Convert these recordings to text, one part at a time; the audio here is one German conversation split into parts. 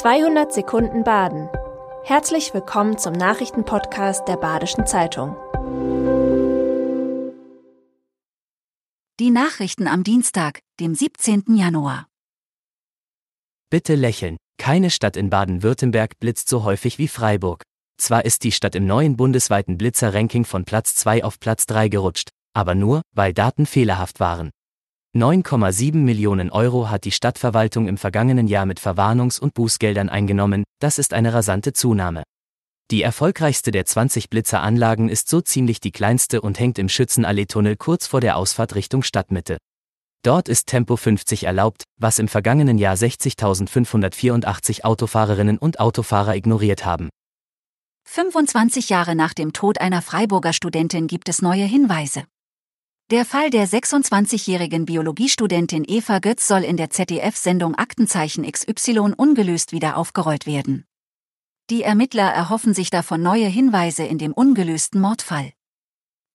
200 Sekunden Baden. Herzlich willkommen zum Nachrichtenpodcast der Badischen Zeitung. Die Nachrichten am Dienstag, dem 17. Januar. Bitte lächeln. Keine Stadt in Baden-Württemberg blitzt so häufig wie Freiburg. Zwar ist die Stadt im neuen bundesweiten Blitzer-Ranking von Platz 2 auf Platz 3 gerutscht, aber nur, weil Daten fehlerhaft waren. 9,7 Millionen Euro hat die Stadtverwaltung im vergangenen Jahr mit Verwarnungs- und Bußgeldern eingenommen, das ist eine rasante Zunahme. Die erfolgreichste der 20 Blitzeranlagen ist so ziemlich die kleinste und hängt im Schützenallee-Tunnel kurz vor der Ausfahrt Richtung Stadtmitte. Dort ist Tempo 50 erlaubt, was im vergangenen Jahr 60.584 Autofahrerinnen und Autofahrer ignoriert haben. 25 Jahre nach dem Tod einer Freiburger Studentin gibt es neue Hinweise. Der Fall der 26-jährigen Biologiestudentin Eva Götz soll in der ZDF-Sendung Aktenzeichen XY ungelöst wieder aufgerollt werden. Die Ermittler erhoffen sich davon neue Hinweise in dem ungelösten Mordfall.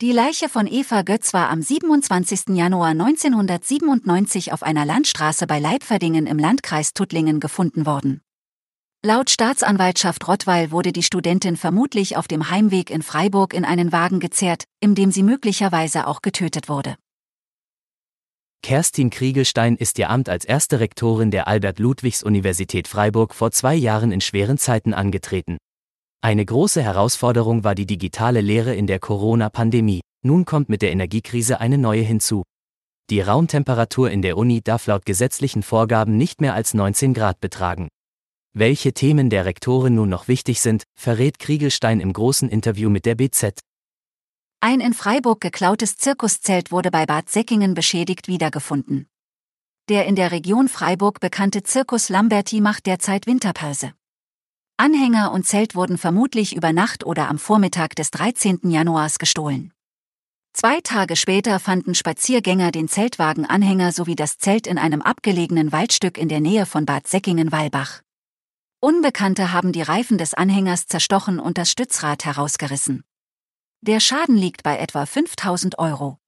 Die Leiche von Eva Götz war am 27. Januar 1997 auf einer Landstraße bei Leipferdingen im Landkreis Tuttlingen gefunden worden. Laut Staatsanwaltschaft Rottweil wurde die Studentin vermutlich auf dem Heimweg in Freiburg in einen Wagen gezerrt, in dem sie möglicherweise auch getötet wurde. Kerstin Kriegelstein ist ihr Amt als erste Rektorin der Albert-Ludwigs-Universität Freiburg vor zwei Jahren in schweren Zeiten angetreten. Eine große Herausforderung war die digitale Lehre in der Corona-Pandemie. Nun kommt mit der Energiekrise eine neue hinzu. Die Raumtemperatur in der Uni darf laut gesetzlichen Vorgaben nicht mehr als 19 Grad betragen. Welche Themen der Rektorin nun noch wichtig sind, verrät Kriegelstein im großen Interview mit der BZ. Ein in Freiburg geklautes Zirkuszelt wurde bei Bad Säckingen beschädigt wiedergefunden. Der in der Region Freiburg bekannte Zirkus Lamberti macht derzeit Winterpause. Anhänger und Zelt wurden vermutlich über Nacht oder am Vormittag des 13. Januars gestohlen. Zwei Tage später fanden Spaziergänger den Zeltwagenanhänger sowie das Zelt in einem abgelegenen Waldstück in der Nähe von Bad Säckingen-Walbach. Unbekannte haben die Reifen des Anhängers zerstochen und das Stützrad herausgerissen. Der Schaden liegt bei etwa 5000 Euro.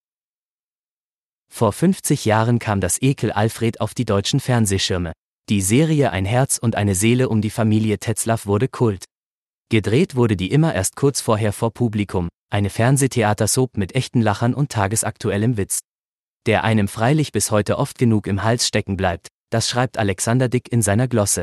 Vor 50 Jahren kam das Ekel Alfred auf die deutschen Fernsehschirme. Die Serie Ein Herz und eine Seele um die Familie Tetzlaff wurde Kult. Gedreht wurde die immer erst kurz vorher vor Publikum, eine Fernsehtheatersoap mit echten Lachern und tagesaktuellem Witz. Der einem freilich bis heute oft genug im Hals stecken bleibt, das schreibt Alexander Dick in seiner Glosse.